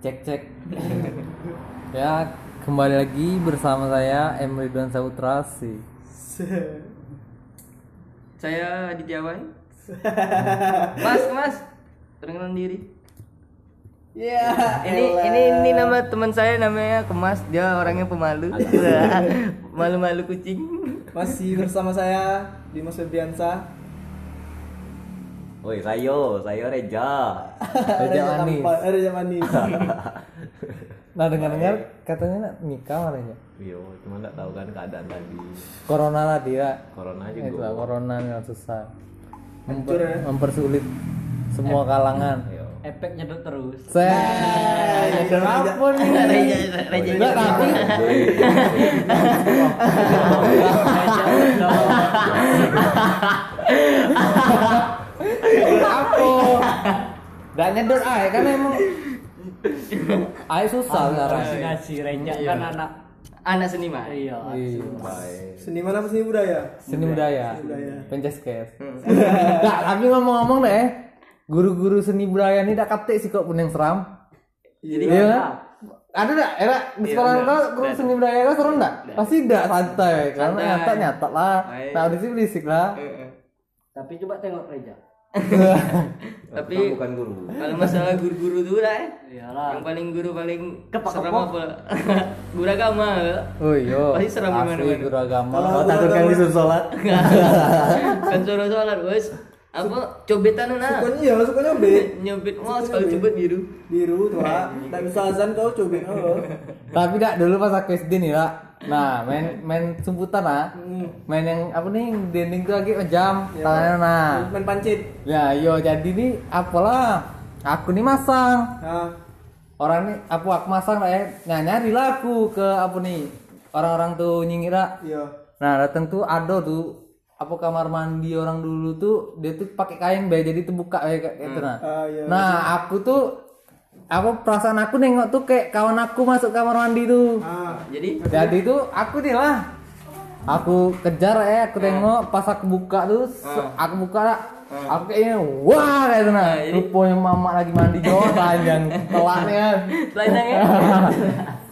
cek cek ya kembali lagi bersama saya M Ridwan Saputra sih Saya Aditya Wan. mas, Mas. Perkenalkan diri. Ya. Ini ini ini nama teman saya namanya Kemas. Dia orangnya pemalu. Malu-malu kucing. Masih bersama saya Dimas Febriansa. Woi, sayo, sayo Reja. Reja Manis. Eh, Reja Manis. nah dengar dengar katanya nak nikah katanya Yo, cuma nggak tahu kan keadaan tadi. corona lah dia Corona itu juga. lah corona yang susah Hancur ya. mempersulit semua kalangan Yo. efek nyedot terus saya ya apa nih Reja Reja. Enggak, tapi apa Gak nyedot ay kan emang ay susah sekarang ngasih renjak kan anak Anak seniman. iya Iya. Seniman. Apa seni budaya? seni budaya. Budaya. penceskes Nggak, tapi ngomong-ngomong deh guru-guru seni budaya ini dak kaptek sih kok pun yang seram. Jadi iya kan? Ada enggak era di sekolah kau guru seni budaya kau seram enggak pasti enggak santai karena nyata nyata lah. Audisi berisik lah. Tapi coba tengok reja Tapi Kita bukan guru. kalau masalah guru-guru tuh lah. eh. iyalah Yang paling guru paling Kepak-kepak. seram apa? guru agama. oh iya Pasti seram asli gimana-mana. guru agama Kalau- takut kan disuruh sholat? kan suruh sholat wes. Apa cobetan nah? Suka iya, suka nyobet. Nyobit mau sekali cobet biru. Biru tuh, Pak. Tak bisa azan kau cobet. Oh. tapi dak dulu pas aku SD nih lah nah main main sumputan lah main yang apa nih dinding tuh lagi jam tangannya nah. Main pancit. ya yo jadi nih apalah. Aku nih masang. Nah, orang nih aku aku masang lah ya. Nah nyari lah aku ke apa nih orang-orang tuh nyingir lah iya. nah datang tuh ada tuh apa kamar mandi orang dulu tuh dia tuh pakai kain bay jadi terbuka kayak kayak gitu nah. Ah, iya. nah aku tuh apa perasaan aku nengok tuh kayak kawan aku masuk kamar mandi tuh. Ah, Jadi? Jadi tuh aku nih lah. Aku kejar ya aku tengok pas aku buka tuh se- aku buka lah aku kayaknya wah kayak gitu nah. Rupanya mama lagi mandi jauh panjang telaknya Telanjangnya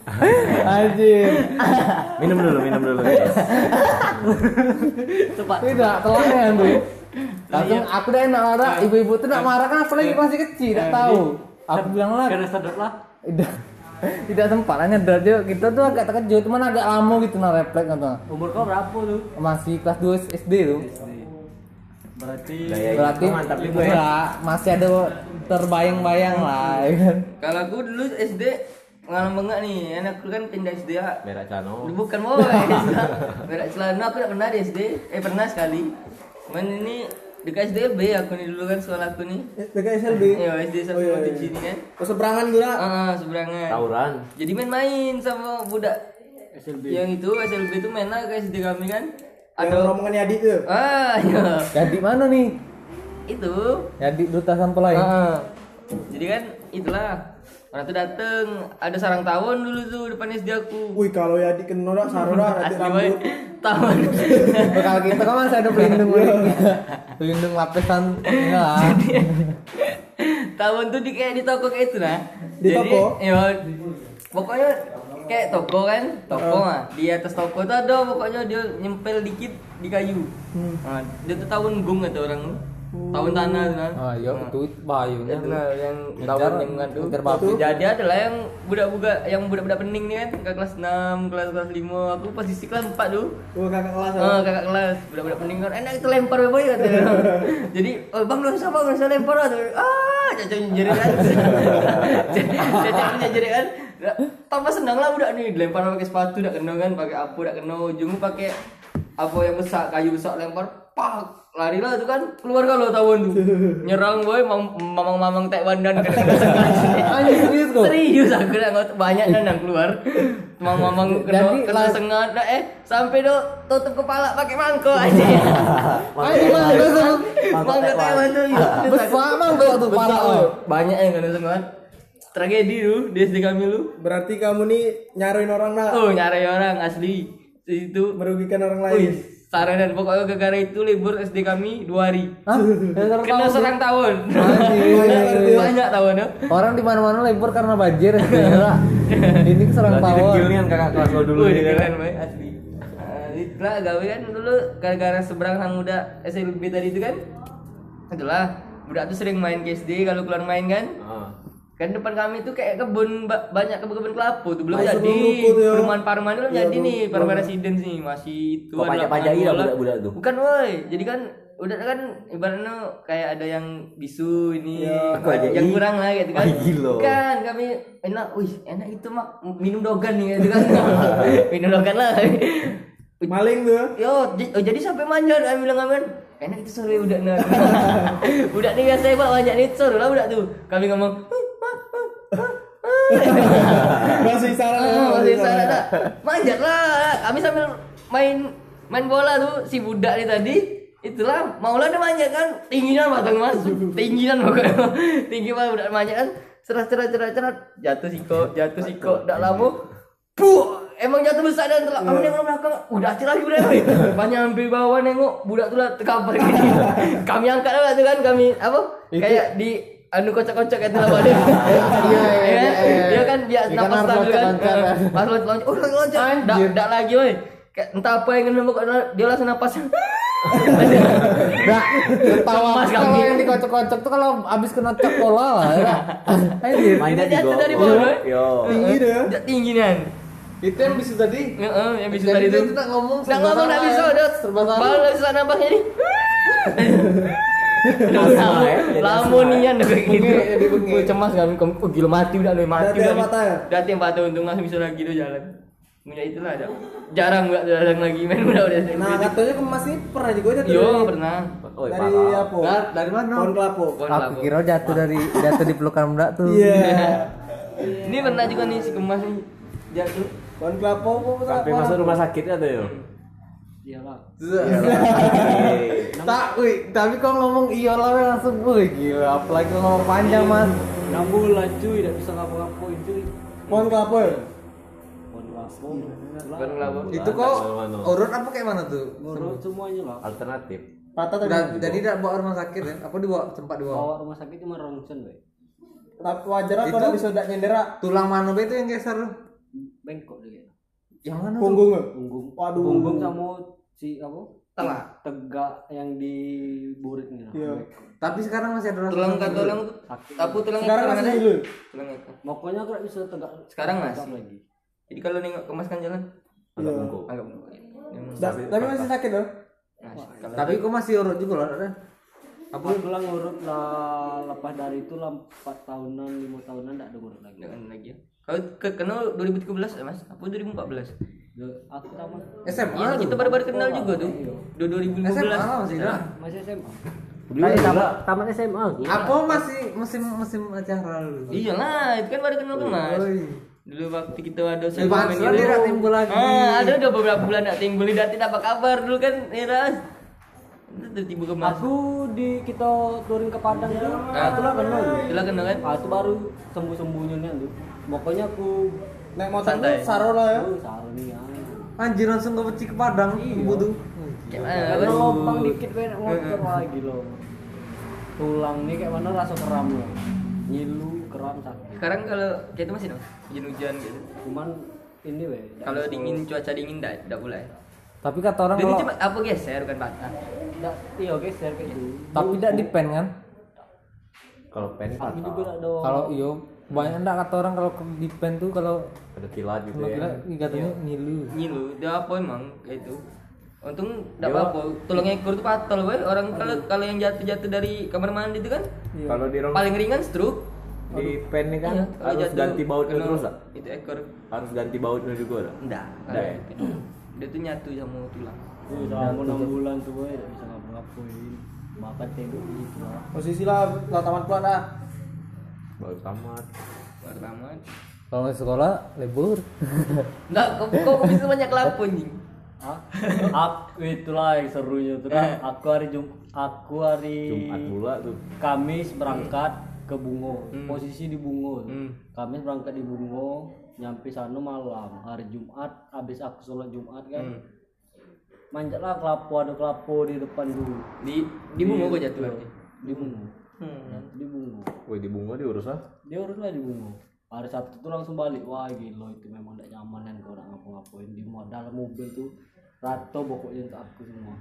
anjir. Minum dulu, minum dulu. cepat. Tidak telaknya tuh langsung aku udah enak ada ibu-ibu tuh tidak marah kan apalagi masih kecil tidak tahu aku bilang lah karena sedot lah. Tidak. Tidak sempat. Hanya aja kita tuh agak terkejut cuman agak lama gitu nah refleks gitu. Umur kau berapa tuh? Masih kelas 2 SD tuh. Berarti berarti itu mantap juga ya. masih ada terbayang-bayang lah ya kan? Kalau aku dulu SD pengalaman banget nih. Anakku kan pindah SD ya Merah cano. bukan boy. Berak celana aku tak pernah di SD eh pernah sekali. Cuman ini dekat SDB aku nih dulu kan sekolah aku nih. Dekat SLB. Iya SD satu Oh, iya, di iya. sini kan. Oh, seberangan gula. ah seberangan. Tauran. jadi main-main sama budak. SLB yang itu SLB itu main lah ke SD kami kan. Ada rombongan Yadi tuh. ah iya. Jadi mana nih? Itu. Jadi duta sampel lain Ah, jadi kan itulah orang tuh dateng. Ada sarang tawon dulu tuh depan SD aku. Wih, kalau Yadi kena dah saro dah nanti Asli boy rambut. tawon. Kalau kita kan masih ada pelindung pelindung lapisan enggak tawon tuh di kayak di toko kayak itu nah. Di toko? iya. Pokoknya kayak toko kan toko mah. Di atas toko tuh ada pokoknya dia nyempel dikit di kayu. Nah, dia tuh tawon gung kata orang tawon tanah tuh nah ah iya itu bahayanya Itu nah, yang tawon yang ngejar babi. jadi adalah yang budak-budak yang budak-budak pening nih kan kakak kelas 6 kelas kelas 5 aku posisi kelas 4 tuh Oh, kakak kelas. Ah, kakak kelas. Budak-budak pening kan enak itu lempar boy katanya jadi oh, bang dosa bang dosa lempar lah tuh ah caca jerit kan. Caca punya jerit kan. Tambah senang lah budak nih dilempar pakai sepatu dak kena kan pakai apa dak kena. Ujung pakai apa yang besar kayu besar lempar pak lari lah tuh kan keluar kalau tahun tuh nyerang boy mam- mamang-mamang kan anjir serius kok? Serius aku ngot banyak dan yang keluar. Mamang-mamang kena kena lah- sengat eh sampai do tutup kepala pakai mangkok aja anjir mangga tuh mangkok taekwondo ya besar mangga tuh Besar, pala oh. oh. banyak yang kena sengat tragedi lu di SD kami lu. Berarti kamu nih nyaruin orang nak? Oh nyari orang asli. Itu merugikan orang Wih, lain. saranan pokoknya gara-gara itu libur SD kami dua hari Hah? Kena tahun. serang tahun Anjir. banyak tahun ya Orang di mana-mana libur karena banjir ya. Ini serang tawon. dengkilnya kakak kelas lo dulu Wih, ya kan? keren boy asli itulah gawe kan dulu gara-gara seberang sama muda SLB tadi itu kan itulah muda tuh sering main ke SD kalau keluar main kan Ah. Kan depan kami tuh kayak kebun ba- banyak kebun-kebun kelapa tuh belum Masih jadi tuh ya. perumahan Parman belum Iya, jadi belum- nih belum. Parman Residence nih masih itu ada pajak-pajaki lapangan lah bola. budak-budak tuh? bukan woi jadi kan udah kan ibaratnya kayak ada yang bisu ini Iya. Yang kurang lah gitu kan kan kami enak wih enak itu mak minum dogan nih gitu kan minum dogan lah Maling tuh. Yo, oh, jadi sampai manja kami bilang aman. Enak itu sore udah nah. udah nih biasa pak banyak nih sore lah udah tuh. Kami ngomong Masih salah. ah, masih salah dah. Manjat lah. Kami sambil main main bola tuh si budak nih tadi. Itulah maulah dia manjat kan. Tinggian matang mas. Tinggian pokoknya. Tinggi banget udah manjat kan. Cerat cerat cerat cerat. Jatuh siko jatuh siko udah lama Puh, emang jatuh besar dan telah kami nengok belakang. Udah acil lagi udah banyak hampir bawah nengok budak tuh lah terkapar. Kami angkat lah tuh kan. Kami apa? Kayak di anu kocok-kocok itu lah pada Iya, iya, iya, iya. dia kan biar Ikan napas stabil kan Eh, kan. pas loncat loncat oh loncat loncat dak dak lagi woi kayak entah apa yang pokoknya dia langsung napas Nah, ketawa kalau yang dikocok-kocok tuh kalau abis kena cok bola lah ya. Anjir. Mainnya Ini jatuh dari bawah, Yo. Tinggi deh. tinggi nih Itu yang bisu tadi. Heeh, yang bisa tadi dia itu. tidak ngomong serba ngomong salah bisa udah. Serba salah. Baru nggak bisa nambahnya Asma ya, jadi Lamonian kayak gitu. Gue cemas kami, kamu oh, gila mati udah nih mati. Dati yang udah. patah ya? Dati yang patah untung langsung bisa lagi tuh jalan. Punya itulah ada. Jarang nggak jarang lagi main udah udah. Nah katanya ke Mas ini pernah juga jatuh. Yo dari- pernah. Oh, Dari parah. apa? Nah, dari mana? Pohon kelapa. Aku kira jatuh dari jatuh di pelukan muda tuh. Iya. Ini pernah juga nih si kemas nih jatuh. Pohon kelapa apa Sampai masuk rumah sakit ada yo. Iyalah. Tak, wih, tapi kau ngomong iya lah weh, langsung wih gila, apalagi ngomong panjang mas. Enam bulan cuy, tidak bisa ngapa-ngapain cuy. Ya? Mohon maaf. Pohon kelapa. Itu kok urut apa kayak mana tuh? Ngurut semuanya lah. Alternatif. Patah tadi. Dan, jadi tidak bawa rumah sakit ya? Apa dibawa tempat dibawa? Bawa rumah sakit cuma ronsen, we. Tapi wajar apa Itu- nggak bisa nyendera Tulang mana be itu yang geser? Bengkok dia. Yang mana? punggung ya? Punggung. Waduh. Punggung sama si apa? Telah. Tegak yang di burit nih. lah. Iya. Tapi sekarang masih ada rasa Tulang kan tulang. Tapu tulang Sekarang tulang masih ada. dulu. Tulang itu. Pokoknya aku bisa tegak. Sekarang masih. lagi. Jadi kalau nengok kemas kan jalan Agak Iya. bungkuk. agak bengkok. Emang. Da- Tapi masih sakit loh. Nah, Tapi kok masih urut juga loh, ada? Apa pulang ngurut lah lepas dari itu lah 4 tahunan, 5 tahunan tidak ada ngurut lagi. jangan lagi ya. Kau ke kenal 2013 ya mas? Apa 2014? Aku SMA Iya kita baru-baru kenal juga tuh. Dua 2015. SMA lah masih Iya. dah. masih SMA. Dia tamat tamat SMA. Apa masih musim musim acara dulu? Iya lah, itu kan baru kenal kemas. Oi. Dulu waktu kita ada Eh, pantes lah dia nggak timbul lagi. Ah, ada udah beberapa bulan nggak timbul, tidak tidak apa kabar dulu kan, Ras. Itu tiba kemas. Aku di kita turun ke Padang tuh, Ah. aku lah kenal. Itulah kenal kan? Ah, itu baru sembuh sembuhnya tuh. Pokoknya aku Naik motor Santai. saro lah ya. oh, saru nih ya. Anjir langsung ke peci ke Padang, ibu tuh. Kayak mana? Karena Mas? lubang dikit kayak motor lagi loh. Tulang nih kayak mana rasa keram loh. Nyilu, keram sakit. Sekarang kalau kayak itu masih no? hujan-hujan gitu. Cuman ini weh. Kalau dingin cuaca dingin enggak enggak boleh. Tapi kata orang kalau cuma apa geser bukan patah. Nggak, iya geser kayak gitu. tapi tidak di pen kan? kalau pen patah. Kalau iyo banyak enggak kata orang kalau ke- di pen tuh kalau Ada kilat gitu kalau ya. katanya ngilu. Nyilu, dia apa emang kayak itu. Untung enggak Dia- apa-apa. Tulang ekor tuh patol weh. Orang kalau kalau yang jatuh-jatuh dari kamar mandi itu kan Kalau di paling ringan stroke. di pen ini kan Iya, harus jatuh ganti bautnya kena terus lah. Itu ekor. Harus ganti bautnya juga lah. Enggak. Enggak ya? Dia tuh nyatu sama tulang. Tuh, selama enam bulan tuh weh, nggak bisa ngapa-ngapain. Makan tidur gitu lah. Posisi lah lah tamat pula dah. Baru tamat. Pertama. Kalau masih sekolah libur. Enggak, kok kok kok bisa banyak lapo anjing. Hah? aku itulah yang serunya tuh kan. Aku hari Jum aku hari Jumat pula tuh. Kamis berangkat ke Bungo. Hmm. Posisi di Bungo. Hmm. Kamis berangkat di Bungo, nyampe sana malam. Hari Jumat habis aku sholat Jumat kan. Hmm. manjatlah kelapo ada kelapo di depan dulu Di di bungo kok jatuh berarti. di bungo Hmm. di bungo Wih di bunga diurus lah. dia urus lah di bungo hari sabtu tuh langsung balik wah gila itu memang tidak nyaman kan kalau ngapa-ngapain di dalam mobil tuh rato pokoknya untuk aku semua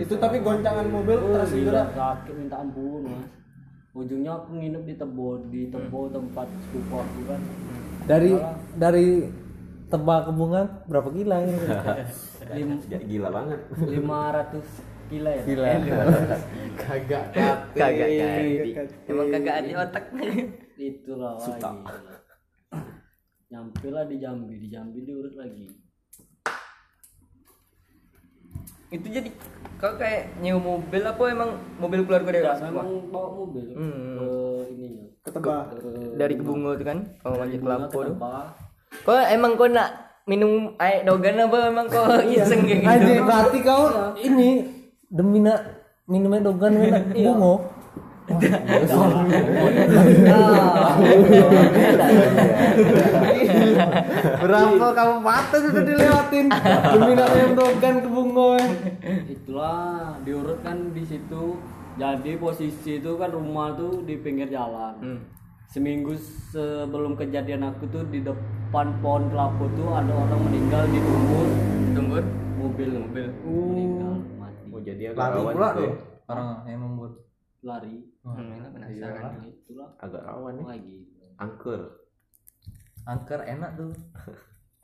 Itu tapi goncangan mobil Oh, terus gila, sakit minta ampun mas ujungnya aku nginep di tebo di tebo tempat sepupu aku kan Dari dari tebak ke bunga berapa gila ini? Lim, Ya, gila banget. 500 kilo ya Gila. Kagak Kagak ganti. Emang kagak ada otak. Itulah wah, gila. nyampe lah di Jambi di Jambi diurus lagi Itu jadi kau kayak nyewa mobil apa emang mobil keluarga dari Enggak, memang bawa mobil Hmm. ke ininya Ketebak. ke dari kebungo itu kan kalau manjat bunga kelapa ke tuh. Kau emang kau nak minum air dogan apa emang kau iseng kayak gitu? Anjir, berarti kau ini demi nak minumnya dogan minum bungo. Berapa kabupaten sudah dilewatin? Demi dogan ke bungo. itulah diurut kan di situ. Jadi posisi itu kan rumah tuh di pinggir jalan. Hmm. seminggu sebelum kejadian aku tuh di depan pohon kelapa tuh ada orang meninggal di umur Tunggu. mobil. Mobil. Meninggal mati. Oh jadi rawan pula tuh orang yang membuat. Lari Hmm, penasaran. itulah Agak rawan nih. lagi Angker. Angker enak tuh.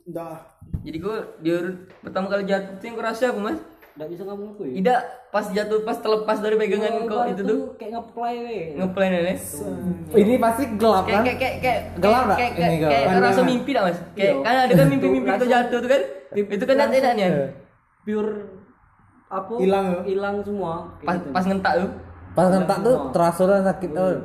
Dah. Jadi kau dia pertama kali jatuh tuh yang kau rasa apa mas? nggak bisa ngomong aku ya Tidak pas jatuh pas terlepas dari pegangan kau itu tuh kayak ngeplay weh ngeplay nih. Ini pasti gelap Kayak kan? kayak kayak kayak Gelap nggak? kayak kayak gelap. kayak rasa mimpi dah mas. Kayak kan ada kan mimpi-mimpi itu jatuh tuh kan? Itu kan nanti enaknya. pure apa Hilang. hilang semua Kayak Pas gitu. pas ngentak tuh. Pas ngentak tuh terasa lah sakit tuh.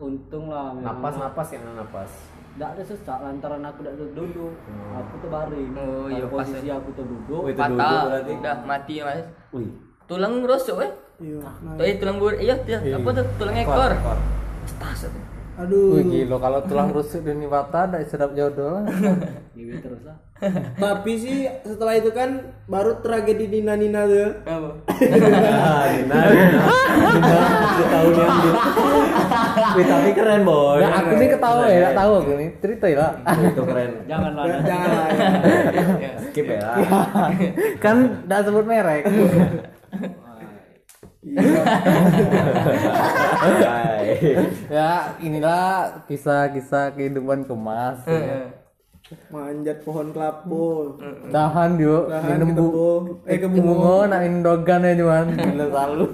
untung lah memang. Napas napas yang napas. Nggak ada sesak lantaran aku tidak duduk aku tuh baring Oh, iya, Kalau pas posisi aku tuh duduk duduk Patah. berarti. Udah mati ya mas. Wih. Tulang rusuk eh. Iya. Nah. Eh, tulang bur iya dia apa tuh tulang ekor. Tas tuh. Aduh. Wih gila kalau tulang rusuk di patah ada sedap jodoh lah. Terus lah Tapi sih setelah itu kan baru tragedi Nina Nina tuh. Apa? Dina, Dina. Dina, tahun yang di. Wih, tapi keren boy. Nah, aku nih ketawa ya, nggak tahu aku nih. Cerita ya. Itu keren. jangan lah Jangan lah. ya. Skip ya. kan udah sebut merek. Hai. ya inilah kisah-kisah kehidupan kemas. ya. Manjat pohon kelapa. Tahan yuk, Tahan minum bu. Eh ke Bungo bungo. nak dogan ya cuman. Gila selalu.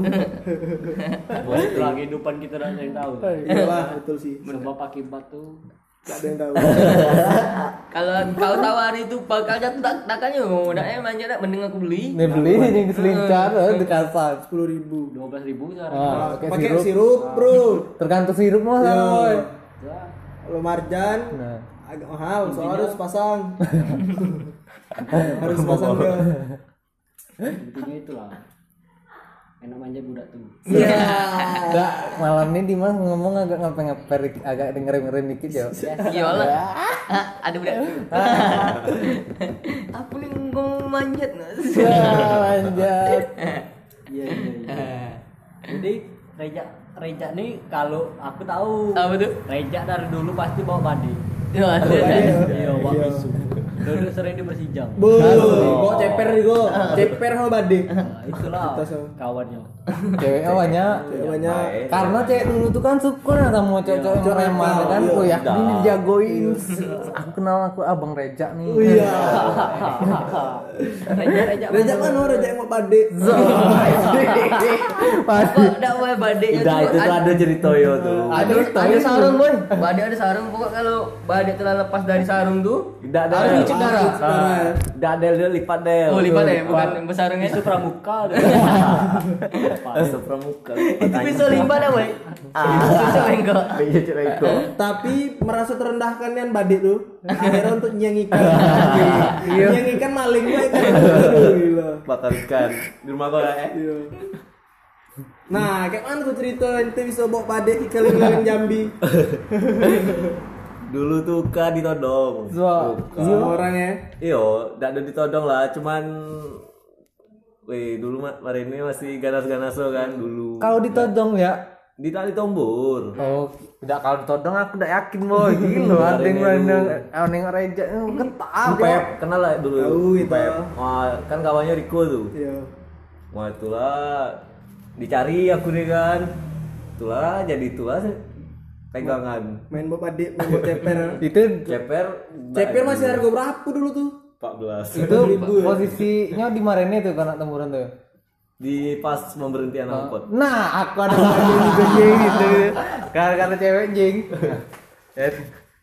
itulah kehidupan kita tidak ada yang tahu Iyalah betul sih. sebab akibat tuh Gak ada yang tahu. Kalau kau itu bakal jatuh tak takkannya mau eh manja nak mending aku beli. Nih beli ini keselincar di kasar. Sepuluh ribu. dua belas ribu sekarang Ah, pakai Pakai sirup. sirup, bro. Tergantung sirup mah ya Kalau marjan Nah. agak mahal, soalnya harus pasang. harus pasang ke. intinya itulah enak manja budak tuh Nggak, malam ini Dimas ngomong agak ngapain-ngapain dikit, agak dengerin-dengerin dikit ya. Iya lah. Ada budak. Apa nih ngomong manjat Mas? Ya, lanjut. iya iya iya jadi Reja Reja nih kalau aku tahu Apa tuh? Reja dari dulu pasti bawa badi Ya, ada. iya bawa duduk sering di bersijang Bu, bawa ceper nih go. Ceper sama bade. nah, itulah kawannya Ceweknya banyak. Banyak. Karena cewek dulu tuh kan suka ya sama cewek-cewek yang reman ya kan. Oh ya, ini dijagoin. Aku kenal aku Abang Reja nih. Oh iya. Reja Reja Reja mana Reja yang mau bade? Kok enggak boleh badai Udah itu tuh ada cerita yo tuh. ada ada sarung boy badai ada sarung pokok kalau badai telah lepas dari sarung tuh Tidak ada. Darah Ah, ada dia lipat deh. oh lipat ya bukan bersarungnya itu pramuka tuh. Sepramuka. itu bisa lipat ya boy bisa Iya itu. Tapi merasa terendahkan kan bade tuh. Akhirnya untuk nyeng ikan. Nyeng ikan maling gue kan. Gila. Bakar ikan di rumah kau ya. Iya. Nah, kayak mana tuh cerita ente bisa bawa bade di keliling Jambi? Dulu tuh kan ditodong. So, Sama orang ya. Iyo, tidak ada ditodong lah, cuman Wih, dulu mah ini masih ganas-ganaso kan dulu. Kalau ditodong ya. Di tali tombol. Oh, tidak kalau ditodong aku tidak yakin boy. Gila, ada yang yang yang reja ketar. Pep, kenal lah dulu. Tahu itu. Wah, kan kawannya Riko tuh. Iya. Wah, itulah dicari aku nih kan. Itulah jadi itulah pegangan. Main bob adik, main bob ceper. Itu Ceper ceper masih harga berapa dulu tuh? 14. itu posisinya di Marene tuh karena temburan tuh. Di pas pemberhentian angkot. Nah, aku ada juga jing gitu. Karena cewek jing.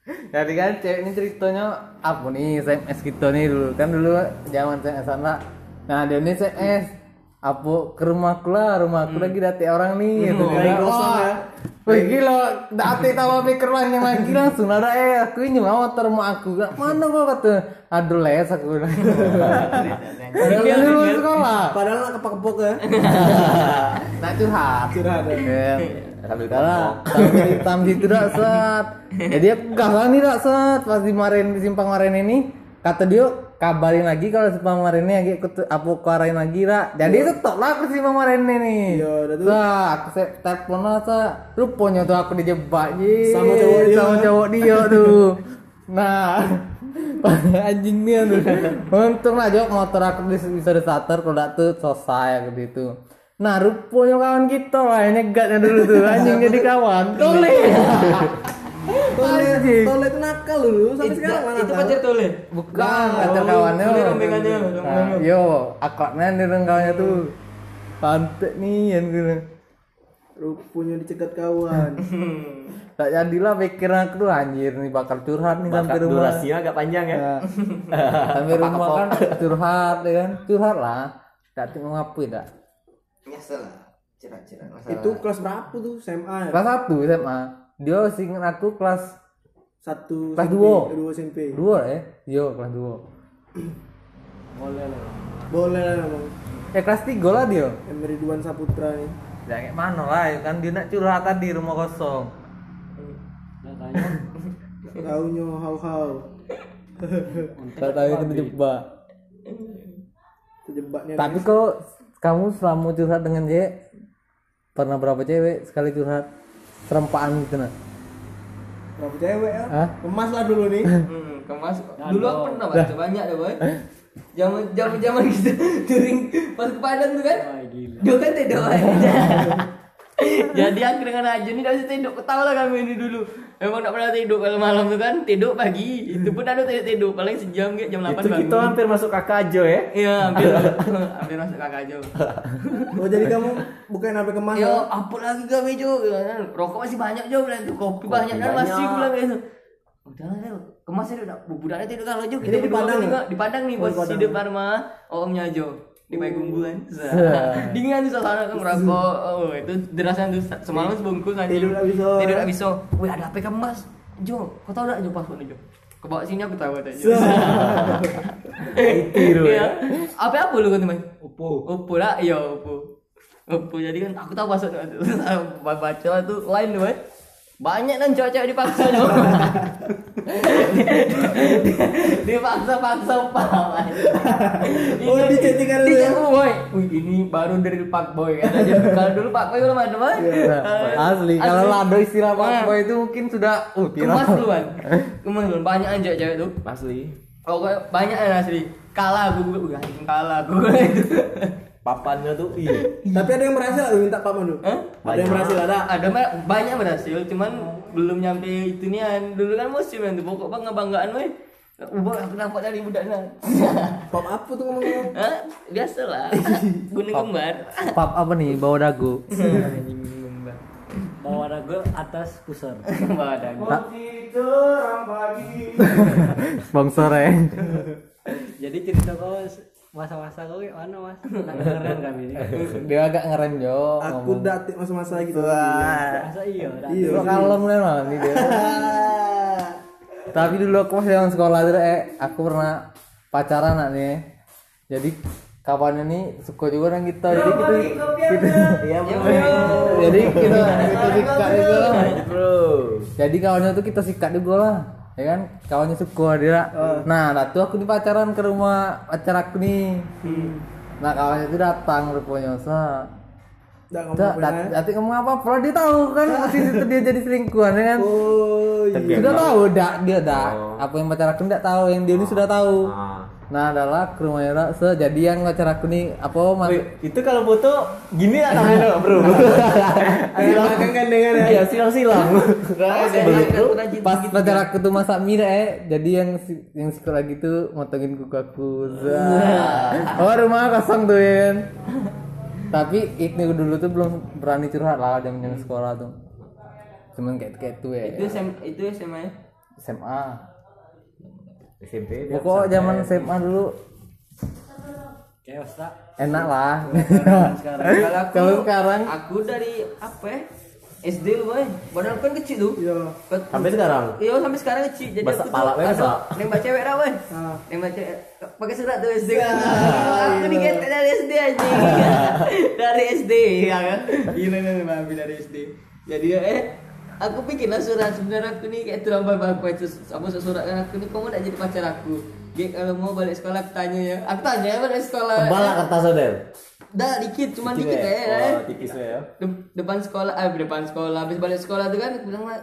Jadi kan cewek ini ceritanya apa nih SMS kita nih dulu kan dulu zaman SMS sana. Nah dia ini SMS apa ke rumahku lah rumahku lagi dati orang nih gitu lagi kosong ya. Wih gila, dati tawa pikir banyak lagi langsung ada eh aku ini mau motor mau aku mana gua kata aduh les aku bilang. Padahal dulu sekolah. Padahal nak kepak-kepok ya. Nah curhat. Curhat, ya. Sambil Karena sampai hitam situ dak set. Jadi aku gak nih dak set pas di simpang Maren ini kata dia kabarin lagi kalau Maren ini lagi aku apa karain lagi rak. Jadi itu tok lah aku simpang Maren ini. Iya, udah tuh. Sa, aku se telepon lah sa. Rupanya tuh aku dijebak ji. Sama cowok dia. Sama cowok dia tuh. Nah, anjing dia tuh. Untung aja motor aku bisa bisa disater kalau tuh selesai aku gitu. Nah, rupanya kawan kita lah yang nyegatnya dulu tuh anjing jadi kawan. Tole. Tole, tole itu nakal dulu sampai sekarang mana itu tahu. pacar tole Bukan, kata kawannya. Tole rombengannya Nah, yo, akrabnya di kawannya tuh. Pantek nih yang gitu. Rupanya dicegat kawan. Tak jadilah pikiran aku tuh anjir nih bakal curhat nih sampai rumah. durasinya agak panjang ya. Ya. sampai rumah kan curhat ya kan. Curhat lah. Tak tengok apa dah. Biasa lah Cerah-cerah itu kelas berapa tuh? SMA ya? Kelas 1 SMA. Dia singkat aku kelas Satu Kelas SMP, dua. Dua SMP. 2 ya. Yo, kelas 2. boleh lah Boleh lah emang. Ya kelas 3 lah dia. Yang Ridwan Saputra nih. Ya kayak mana lah ya kan dia nak curhat tadi rumah kosong. Nah, tanya Taunya hau-hau. Tak tahu itu terjebak. Terjebaknya. Tapi kalau kamu selama curhat dengan cewek pernah berapa cewek sekali curhat serempaan gitu nah? Berapa cewek ya? Hah? Emas lah dulu nih. Hmm, kemas. Dulu aku pernah baca banyak deh boy. Zaman zaman zaman gitu. Touring pas ke Padang tuh kan. Wah gila. Dia kan tidak jadi aku dengan Aju ini dari tidur ketawa lah kami ini dulu emang tak pernah tidur kalau malam tuh kan tidur pagi itu pun ada tidur tidur paling sejam kayak jam 8 Itu kita hampir masuk kakak aja ya. iya hampir hampir masuk kakak aja Oh jadi kamu bukan kemas Yo, ya? apa lagi kami Jo? Rokok masih banyak Jo bilang tuh. Kopi banyak kan masih bilang gitu. Udah lah, Jo. kemas itu udah budaknya tidur kalau Jo. Kita di Padang nih, ya? Kak. di Padang nih Oh, di depan rumah omnya Jo. Di Pai Gumbu kan. Dingin tuh suasana kan merokok. Oh, itu derasan tuh semalam sebungkus aja. Tidur tak bisa. Tidur tak bisa. Wih, ada HP kemas. Jo, kau tahu enggak Jo passwordnya Jo? Ke bawah sini aku tahu. Tiru Iya. ya. Apa apa lu kan teman? Oppo Oppo lah, iya Oppo. Oppo jadi kan aku tahu password baca tuh lain tuh. Banyak kan cewek-cewek dipaksa dong. Dipaksa-paksa pak. Oh, dichatting karena Di dia. chat boy. Wih, ini baru dari Pak Boy. Kalau dulu Pak Boy belum ada, Boy. Iya. Asli, kalau lado istilah Pak Nah. Boy itu mungkin sudah uh Kemas duluan. Kemas duluan banyak aja cewek tuh. Asli. Oh, banyak ya asli. Kalah gue anjing kalah aku. Papannya tuh iya. Tapi ada yang berhasil atau minta paman dulu? Hah? Ada yang berhasil ada. ada banyak berhasil cuman belum nyampe itu nian dulu kan musim yang tuh pokok bangga banggaan weh ubah aku nampak dari budaknya Pop apa tuh ngomong-ngomong? Hah? biasa lah gunung kembar Pap apa nih bawa dagu? bawa ragu atas pusar bawa dagu Sponsor ya. jadi cerita kau masa-masa kau kayak mana mas keren kami ini Dia agak ngerem jo. Aku datik masa-masa gitu. masa iya. Iya. Lo kalem lah malam ini dia. Tapi dulu aku masih sekolah tuh eh aku pernah pacaran nak nih. Jadi kawannya nih suka juga dengan kita. Jadi kita kita Iya, jadi kita kita sikat juga. Bro. Jadi kawannya tuh kita sikat juga lah. Ya kan? Kawannya suka dia. Nah, nah tuh aku di pacaran ke rumah pacar aku nih. nah kawannya itu datang rupanya sa. Enggak ngomong dat, Dati ngomong apa? Pula dia tahu kan? Posisi itu dia jadi selingkuhan ya kan? Oh, iya. Sudah tahu dak dia dak. Oh. apa yang pacar aku tidak tahu yang dia ini sudah tahu. Ah. Nah adalah dak sejadian aku nih. Apa mas? Wih, itu kalau foto gini ya namanya bro. Agak belakang gandengan ya. iya silang-silang. Pas pacar aku tuh masak mie eh. Jadi yang yang sekolah gitu motongin kuku aku. Oh rumah kosong tuh ya kan tapi itu dulu tuh belum berani curhat lah jam jam sekolah tuh. Cuman kayak kayak tuh ya. Itu SM, itu SMA ya? SMA SMP dia pokok zaman SMA dulu chaos tak enak lah sekarang Kalau sekarang? aku dari apa ya? SD lu boy. Padahal kan kecil tuh. Iya. Sampai sekarang Iya sampai sekarang kecil. Jadi Basak aku tuh basak. nembak cewek dah boy. Ah. Nembak cewek pakai surat tuh SD kan. aku digetek dari SD aja. dari SD ya kan. Gila nih mami dari SD. Jadi eh aku bikin lah surat sebenarnya aku nih kayak tulang bapak aku itu aku surat kan aku nih kamu udah jadi pacar aku. Gek kalau mau balik sekolah aku tanya ya. Aku tanya ya balik sekolah. tebal lah kertas Odel Dah dikit, cuma dikit Tipis ya. ya? eh. oh tipis ya De- depan sekolah ah depan sekolah habis balik sekolah tuh kan aku bilang lah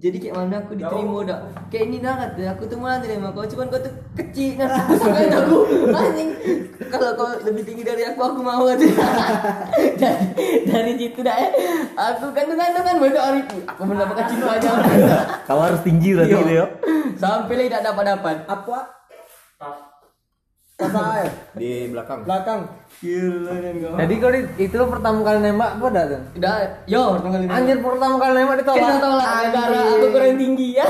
jadi kayak mana aku diterima dah kayak ini dah kata aku tuh mana terima? Kau cuman kau tuh kecil nah sukain aku anjing. Kalau kau lebih tinggi dari aku aku mau aja. Dari dari situ dah eh. Aku kan dengan kan banyak hari aku mendapatkan cintanya kau harus tinggi berarti Iya. gitu ya sampai lah tidak dapat dapat Apa? Air? di belakang. Belakang. gila kan jadi kau di- itu lo pertama kali nembak apa dah tuh udah yo. pertama kali anjir pertama kali nembak ditolak. Kita tahu lah gara aku kurang tinggi ya.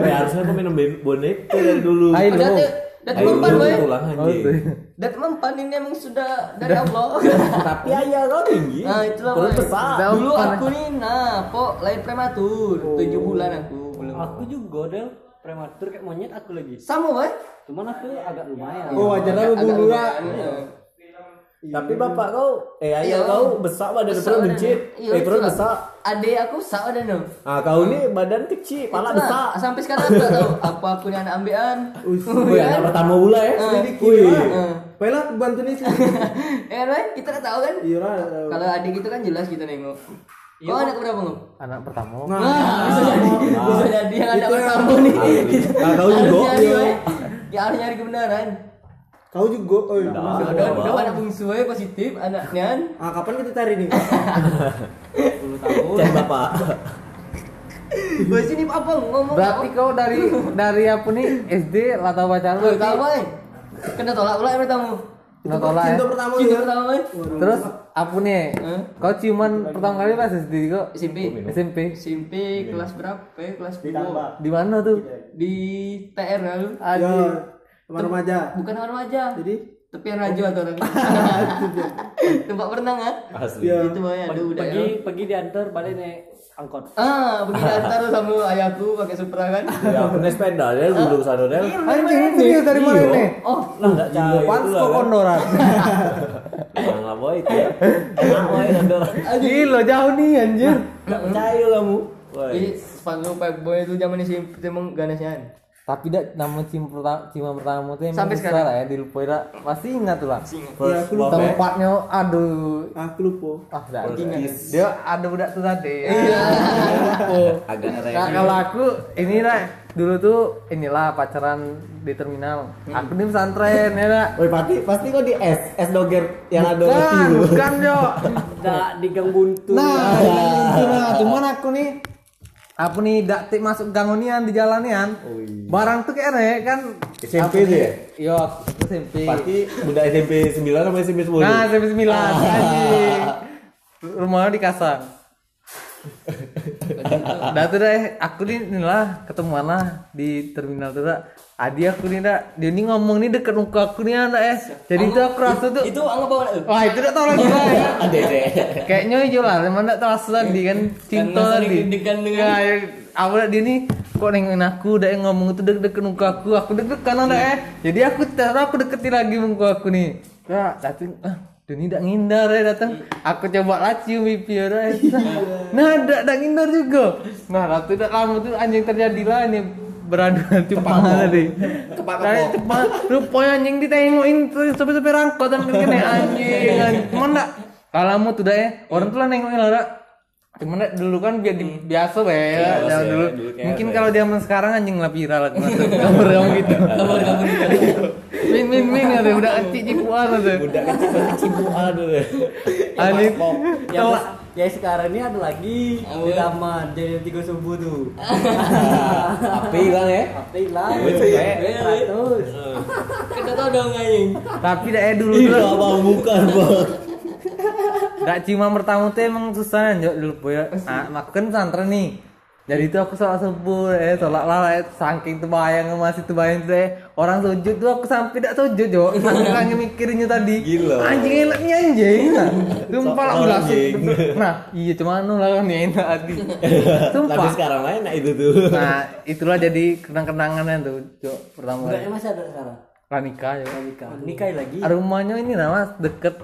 Eh harusnya aku minum dari dulu. Ayo. udah tuh tuh mempan boy tulang oh, anjing. Tuh. Dan mempan ini emang sudah dari Allah. tapi ayah kau tinggi. Nah itulah Boy. besar. Dulu aku nih, nah, kok lahir prematur, tujuh bulan aku belum. aku juga del prematur kayak monyet aku lagi Sama boy. cuman aku agak lumayan Oh, wajar lah bulu lah. lumayan. tapi bapak kau eh Iya. ayah kau besar badan Besar perut badan. bencit Iya, eh perut besar Adek aku sama dan no. ah kau ini badan kecil pala Itulah, besar Sampai sekarang aku tak tahu apa aku ni anak ambean. Wih, anak pertama pula ya Sedikit Wih. lah. Pela bantu nih sih. Eh, kan kita tak tahu kan? Iya lah. Kalau adik kita kan jelas kita nengok. Kau anak berapa ngom? anak pertama Nah, Wah, bisa jadi, bisa jadi yang anak pertama nih. Nah, Harus juga boy. Ya. Harus nyari kebenaran. kau juga. Oh, iya. Udah, udah, udah anak bungsu ya positif, anaknya. Ah, kapan kita cari nih? 10 tahun. Cek bapak. Gue sini apa ngomong berarti kau dari dari apa nih? SD tahu pacar Lu tahu? Kena tolak pula yang pertama. Nggak tolak ya Cinta pertama Cinta pertama terus apa nih kau ciuman pertama kali pas SD kok SMP. SMP SMP kelas berapa? ya? Kelas 10. di mana tuh Di TR lalu. Ya, Anjir. teman remaja. Bukan orang remaja. Jadi Tepian rajo atau orang. Tempat berenang ah. asli ya Itu udah. pergi pergi diantar balik naik angkot. Ah, begini antar sama ayahku pakai Supra kan. ya naik sepeda dia dulu ke sana Del anjing serius dari mana Iya. nih Oh, lah nggak Pan itu kok lah kondoran. Jangan lah boy itu ya. Enak boy ada gila jauh nih anjir. Nggak percaya kamu. Ini sepatu Pipe Boy itu zaman SMP itu emang ganesnya. Tapi dak nama cium pertama ciuman pertama tuh emang Sampai besar sekarang? ya dilupain lah. Masih ingat tuh lah. Iya, aku lupa. tempatnya aduh aku lupa. ah dah dia ada budak tuh tadi. Iya. agak Nah, kalau aku ini lah. Dulu tuh inilah pacaran di terminal. Aku di pesantren ya nak. Woi pasti pasti kok di S. S doger yang ada roti Bukan, itu. bukan jo. Nggak di gang buntu. Nah, itu nah, cuman aku nih aku nih dak tik masuk gangonian di jalanian. Oh, iya. Barang tuh kayak aneh kan SMP aku tuh nih- ya? Iya, aku SMP. Pasti budak SMP 9 sama SMP 10. Nah, SMP 9 anjing. Rumahnya di Kasang. Dah tuh deh, aku nih inilah ketemuan lah di terminal tuh dah. Adi aku nih dah, dia nih ngomong nih deket muka aku nih anak eh. Jadi tuh aku rasa tuh, Itu anggap tuh? wah itu udah tau lagi lah. Ada deh. Kayaknya hijau lah, emang tak terasa tadi kan cinta tadi. deg-degan dengan- Ya, ya, awal dia nih kok nengin aku, udah yang ngomong itu deket-deket muka aku, aku deg-degan ada eh. Jadi aku taruh aku deketin lagi muka aku nih. Ya, datang, ah, dia ini tak ngindar ya datang. Aku coba lah cium pipi ya eh. Nah, tak tak ngindar juga. Nah, waktu tak lama tuh anjing terjadi lah ini beradu cupang tadi. Dari cupang rupanya anjing ditengokin sampai-sampai rangkot dan kene anjing. Cuman enggak kalamu tuh dah ya. Orang tuh lah nengokin lah. Dak. Cuman dulu kan biar di, biasa be ya, zaman dulu. Mungkin kalau zaman sekarang anjing lah viral lah gambar kamu gitu. Min min min ada udah kecil cipuan ada. Udah kecil cipuan tuh. Anjing. Ya, ya sekarang ini ada lagi di taman jadi tiga subuh tuh. Tapi bang ya. Tapi lah, Wih, cepet. ratus. Kita tahu dong anjing. Tapi dah eh, dulu Ih, tuh abang bukan bang. Gak cuma pertama tuh emang susah njok dulu ya. Ah, aku kan pesantren nih. Jadi itu aku sholat subuh, eh sholat lah, eh, saking terbayang masih terbayang tuh eh orang sujud tuh aku sampai tidak sujud jo, sampai lagi mikirinnya tadi. Gila. Anjing enaknya anjing, nah, sumpah lah anjing. Nah, iya cuma anu lah kan ya enak hati. Tapi Sumpah. sekarang lain nah itu tuh. Nah, itulah jadi kenang-kenangannya tuh, jo pertama kali. masih ada sekarang. Lah nikah jo. Nikah, nikah lagi. Rumahnya ini nama deket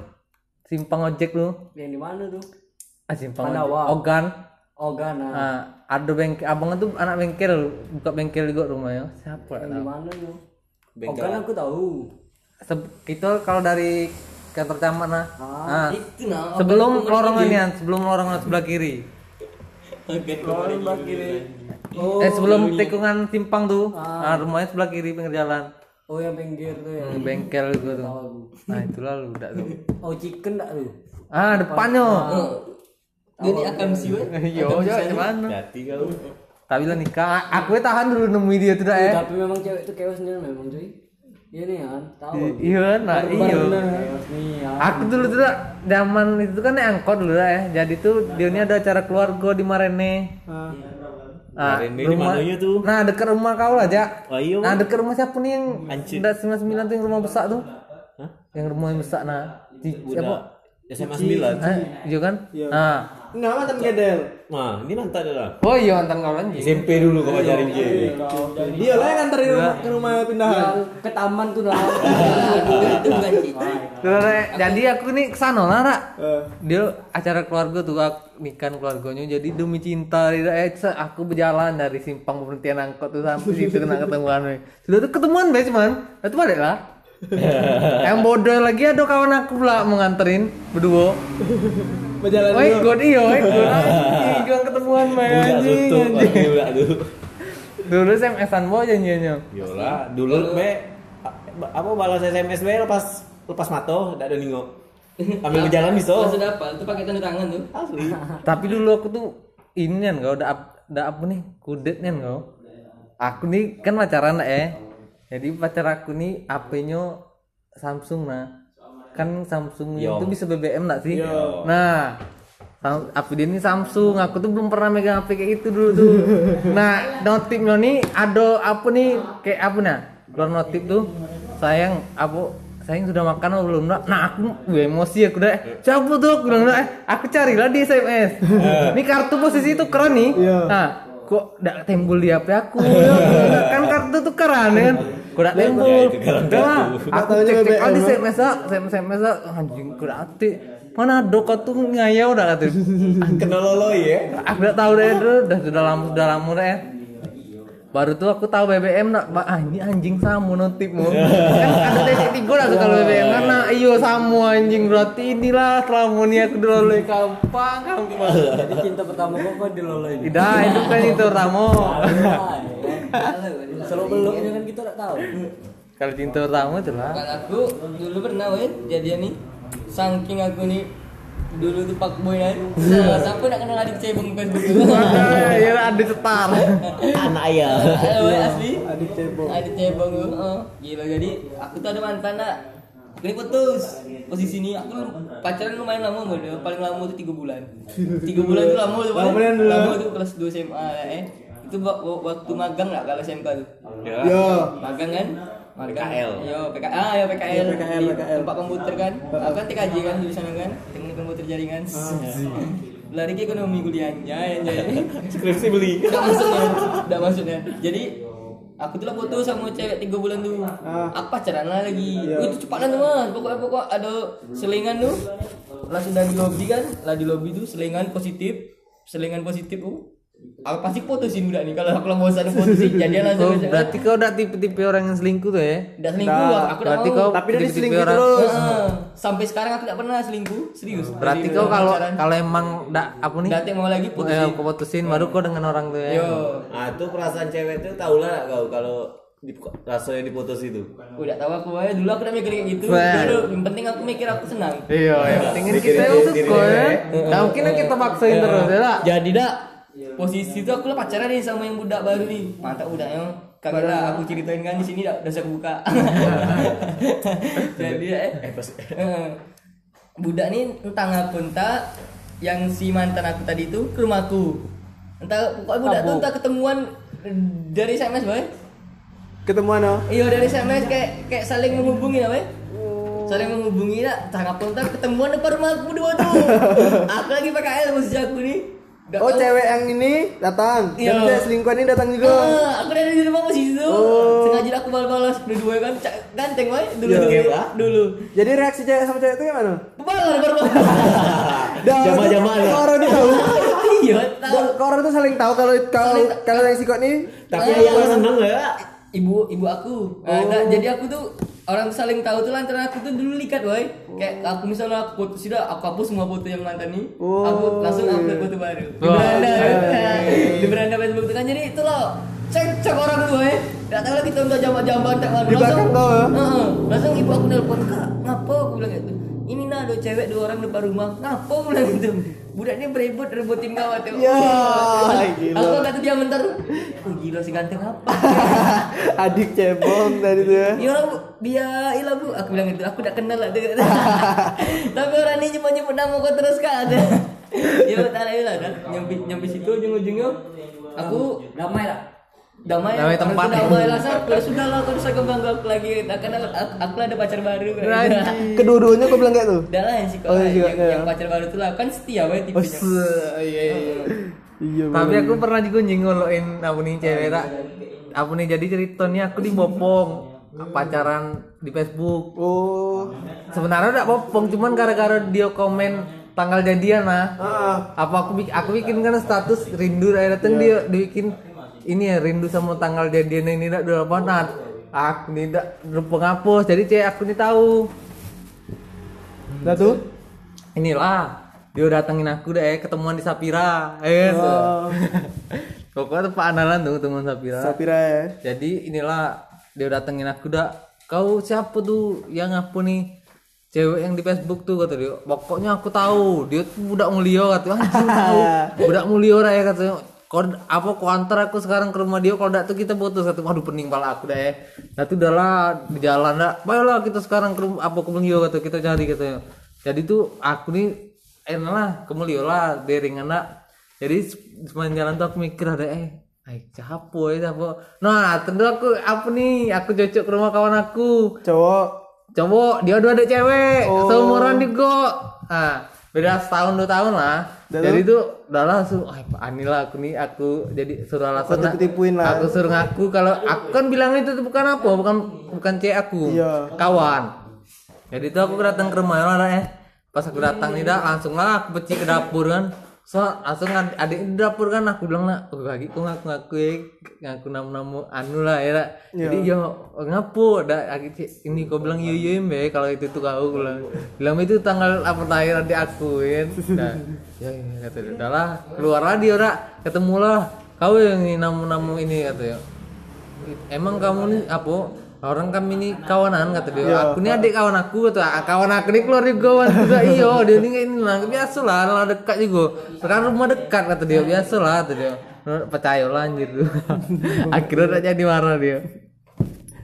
simpang ojek tuh. Yang di mana tuh? Ah, simpang Pandawa. ojek. Ogan. Oh Gana. Nah, ada bengkel, abang itu anak bengkel, buka bengkel juga rumahnya. Siapa ya? Yang di mana tuh? Bengkel. Oh Gana aku tahu. Se- itu kalau dari kantor camat nah. Nah, Itu nah. sebelum lorong ini, sebelum lorong sebelah kiri. Oke. Oh, eh sebelum tikungan simpang tuh, nah, rumahnya sebelah kiri pinggir jalan. oh yang pinggir tuh ya. Yang bengkel gitu tuh. Nah, itulah lu udah tuh. Oh chicken enggak tuh? Ah, depannya. Dia ni akan mesti weh. Yo, yo, gimana? Hati kau. Tapi lah nikah, aku ya tahan dulu nemu dia tuh dah eh. Tapi memang cewek itu chaos sendiri memang cuy. Iya nih kan, tahu. Iya, nah iya. Ya. Aku dulu tuh zaman itu kan angkot dulu ya. Jadi tuh dia ini ada acara keluarga di Marene. Nah, Marene di mananya tuh? Nah, dekat rumah kau lah, Jak. Oh iya. Nah, dekat rumah siapa nih yang udah 99 tuh yang rumah besar tuh? Hah? Yang rumah yang besar nah. Siapa? SMA 9. Eh, iya kan? Nah. Enggak mantan gedel. Nah, ini mantan dah. Oh iya mantan kau lagi. SMP dulu kau pacarin J. Dia lah yang rumah, ke rumah pindahan. Yang ke taman tuh lah. Itu bukan. Jadi aku nih ke sana lah, Rak. Eh, Dia acara keluarga tuh aku nikahan keluarganya jadi demi cinta tidak eh aku berjalan dari simpang pemberhentian angkot tuh sampai situ kena ketemuan sudah tuh ketemuan be cuman itu balik lah yang bodoh lagi ada kawan aku pula mau nganterin berdua berjalan oh dulu. ikut iyo ikut anjing gua ketemuan Udah anjing udah tuh. dulu SMS-an bawa janjiannya Yolah, dulu be apa balas SMS be lepas lepas mato, tidak ada ningok. Ambil berjalan bisa. Sudah apa? Itu pakai tanda tangan tuh. Asli. tapi dulu aku tuh ini kan kau udah ap- udah apa nih kudet kan kau aku nih kan pacaran lah eh jadi pacar aku nih HP-nya Samsung nah kan Samsung Yo. itu bisa BBM nggak sih? Nah Sam- HP dia ini Samsung. Aku tuh belum pernah megang HP kayak gitu dulu tuh. Nah notifnya nih ada apa nih? Kayak apa nah? Keluar notif tuh. Sayang apa? Sayang sudah makan atau belum nak nah aku gue emosi aku dah. Siapa tuh aku bilang "Eh, aku carilah di SMS ini kartu posisi itu keren nih. Nah kok tidak timbul di HP aku? Kan kartu tuh keren kan keren Udah lah, Nggak aku cek cek di? SMS lah SMS SMS lah anjing kok hati mana ada kau tuh ngayau dah kata Kena lolo ya. aku udah tahu deh dulu. Udah sudah lama sudah lama deh. Baru tuh aku tahu BBM nak. Ah ini anjing samu notifmu kan ada titik tiga lah kalau BBM nah iyo samu anjing. Berarti inilah selama ini aku dulu lagi gampang gampang. Jadi cinta pertama kok kok diloloin. tidak itu kan itu Ramo Selalu kan kita enggak tahu. kalau cinta pertama itu lah Kan aku dulu pernah weh jadian nih. Saking aku nih dulu tuh pak boy kan. Siapa nak kenal adik cebong Facebook dulu? ya ada setar Anak ayah. Asli. Adik cebong. Adik cebong tuh. Oh, gila jadi aku tuh ada mantan nak. Aku ini putus posisi ini aku pacaran lumayan lama model paling lama tuh tiga bulan tiga bulan tuh lama tuh paling dulu. lama tuh kelas 2 SMA eh itu wa- wa- waktu magang lah kalau SMK tuh Ya. Yo. magang kan magang PKL. yo PK ah ya PKL, PKL, di PKL. tempat komputer kan aku kan TKJ kan di sana kan teknik komputer jaringan lari ke ekonomi kuliahnya ya Skripsi beli. Udah maksudnya, udah maksudnya. Jadi aku tuh lah foto sama cewek tiga bulan tuh. Apa pacaran lah lagi? Oh, itu cepat lah tuh mas. Pokoknya pokok ada selingan tuh. Langsung dari lobby kan, lah di lobby tuh selingan positif, selingan positif tuh. Aku pasti putusin budak nih kalau aku lah bosan putusin jadian langsung Oh, berarti kau udah tipe-tipe orang yang selingkuh tuh ya? Udah selingkuh Nah, aku, aku udah Berarti mau. kau Tapi dia tipe-tipe diselingkuh orang- terus. Heeh. sampai sekarang aku tidak pernah selingkuh serius Berarti Dari kau kalau kalau emang ndak apa nih? Nanti mau lagi Eh, putusin kau putusin baru kau dengan orang tuh ya. yo Nah, itu perasaan cewek itu tau lah kau kalau di, rasanya diputus itu. udah tahu aku aja dulu aku udah mikir kayak gitu dulu yang penting aku mikir aku senang Iya, yang penting ini kita yang diri suka ya. sendiri, Nah, mungkin kita paksain terus ya jadi dak posisi itu aku lah pacaran nih sama yang budak baru nih. Mantap budaknya kagak lah aku ceritain kan di sini dah udah saya buka. Jadi eh, eh, budak nih entah ngapa entah yang si mantan aku tadi itu ke rumahku. Entah pokoknya budak tuh entah ketemuan dari SMS boy. Ketemuan oh. iya dari SMS kayak kayak saling menghubungi lah boy. Saling menghubungi lah entah ngapa entah ketemuan depan rumahku dua tuh. Aku lagi PKL posisi aku nih Nggak Oh tahu. cewek yang ini datang, Iya. yang cewek selingkuhan ini datang juga. Ah, aku dari di rumah posisi itu. Oh. Sengaja aku balas-balas dua-dua kan ganteng wae dulu Iya. dulu. Iya. Dulu. Jadi reaksi cewek sama cewek itu gimana? Dah, Jama-jamaan kok lah. Orang itu tahu. Iya, tahu. Orang itu saling tahu kalau kalau kalau yang sikot ini Tapi yang seneng ya. Ibu ibu aku. Nah, nah, jadi aku tuh orang saling tahu tuh lantaran aku tuh dulu likat boy. Kayak aku misalnya aku foto sudah aku hapus semua foto yang mantan nih. Oh. Aku langsung upload foto baru. Di beranda. di beranda Facebook tuh kan jadi itu loh. Cek orang tuh boy. Gak tahu lah kita udah jambak-jambak tak Di belakang kau, ya? Heeh. Langsung ibu aku nelpon, "Kak, ngapa?" Aku bilang gitu. Ini nah ada cewek dua orang depan rumah. Ngapa aku bilang gitu. Budaknya berebut rebutin kawat tuh. Ya, gila. Aku kata dia bentar. Oh gila si ganteng apa? adik cebong tadi tuh ya. Orang bu, biar ilah bu. Aku bilang gitu, aku tak kenal lah. dia. Tapi orang ini cuma nyebut nama kau terus kan. ya tak ada lah. Nyampe nyampe situ ujung-ujungnya. Aku damai lah. Damai, Damai tempat. damai lah Sar. ya sudah lah kau bisa kembang aku lagi Nah, karena aku, aku ada pacar baru kan. Kedua-duanya kau bilang kayak tuh. Udah lah sih kok Oh, iya, yang, iya, iya. yang pacar baru tuh lah kan setia banget Oh, tipenya. se- iya iya. Iya. Tapi aku pernah juga nyingoloin apa nih cewek tak. Apa nih jadi ceritanya aku dibopong pacaran di Facebook. Oh. Sebenarnya udah bopong cuman gara-gara dia komen tanggal jadian nah. Ah. Apa aku bikin aku bikin kan status rindu akhirnya datang dia dibikin ini ya rindu sama tanggal jadian ini tidak dua banget. Aku tidak penghapus jadi cewek aku nih tahu. Dah tuh. Inilah dia datengin aku deh ketemuan di Sapira. Eh, Oh. Pokoknya tempat andalan tuh ketemuan Sapira. Sapira ya. Jadi inilah dia datengin aku dah. Kau siapa tuh yang apa nih? Cewek yang di Facebook tuh kata dia. Pokoknya aku tahu dia tuh budak mulia kata. Anjing tahu. budak mulia ya katanya. Kau apa kau antar aku sekarang ke rumah dia kalau enggak tuh kita putus satu waduh pening pala aku ya. Nah tuh udah lah di jalan dah. Baiklah kita sekarang ke rumah apa ke Melio kata kita cari katanya. Jadi tuh aku nih enak lah ke Melio lah deringan lah. Jadi sepanjang jalan tuh aku mikir ada eh Ay, capo ya capo. Nah, tentu aku apa nih? Aku cocok ke rumah kawan aku. Cowok. Cowok, dia udah ada cewek, Oh. seumuran juga. Nah, beda setahun dua tahun lah. Dan jadi tuh udah langsung, ah anilah aku nih aku jadi suruh alasan. Kau tipu-tipuin lah. Aku suruh ngaku kalau aku kan bilang itu bukan apa, bukan bukan cewek aku, Iya. kawan. Jadi tuh aku datang ke rumah lah eh. Pas aku datang nih dah langsung lah aku peci ke dapur kan. So langsung ad- adik di dapur kan aku bilang lah, oh bagi aku ngaku ngaku ngaku nama nama anu lah ya. Dak. Jadi yo ngapu, cik, ini kau bilang yo yo embe kalau itu tuh kau bilang, bilang itu tanggal apa terakhir adik aku ya. Dah, ya ya kata dia, udah lah keluar lah dia ora ketemu lah kau yang ini namu namu ini kata ya. Emang kamu nih apa? Orang kami ini kawanan kata dia. Aku ini adik kawan aku kata. "Ah, Kawan aku ini keluar juga kawan juga iyo. Dia ini ini lah biasa lah, lah dekat juga. Sekarang rumah dekat kata dia biasa lah kata dia. Percaya lah anjir tuh. Akhirnya udah jadi marah dia.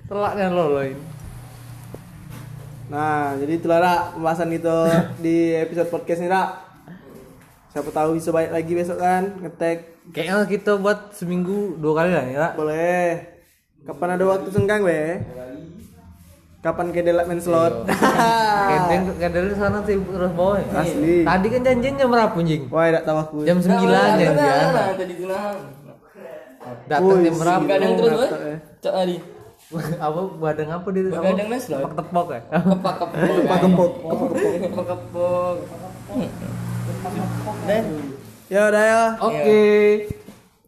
Telaknya lo lo ini. Nah, jadi itulah Ra, pembahasan itu di episode podcast ini, Ra. Siapa tahu bisa baik lagi besok kan, ngetek. Kayaknya kita buat seminggu dua kali lah ya. Boleh. Kapan ada waktu senggang, be? Kapan kedelak main slot? Kadang kadang sana sih terus boy. Asli. Tadi kan janjiannya jam berapa anjing? Wah, tidak tahu aku. Jam 9 janjian. Nah, tadi nah. Datang jam berapa? Begadang terus, boy. Eh. Cok hari. apa badang apa di Begadang mas loh. Tepok tepok ya. Kepak kepok. Kepak kepok, kepak kepok. Dan Ya udah ya. Oke.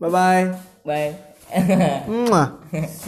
Bye bye. Bye. Mwah.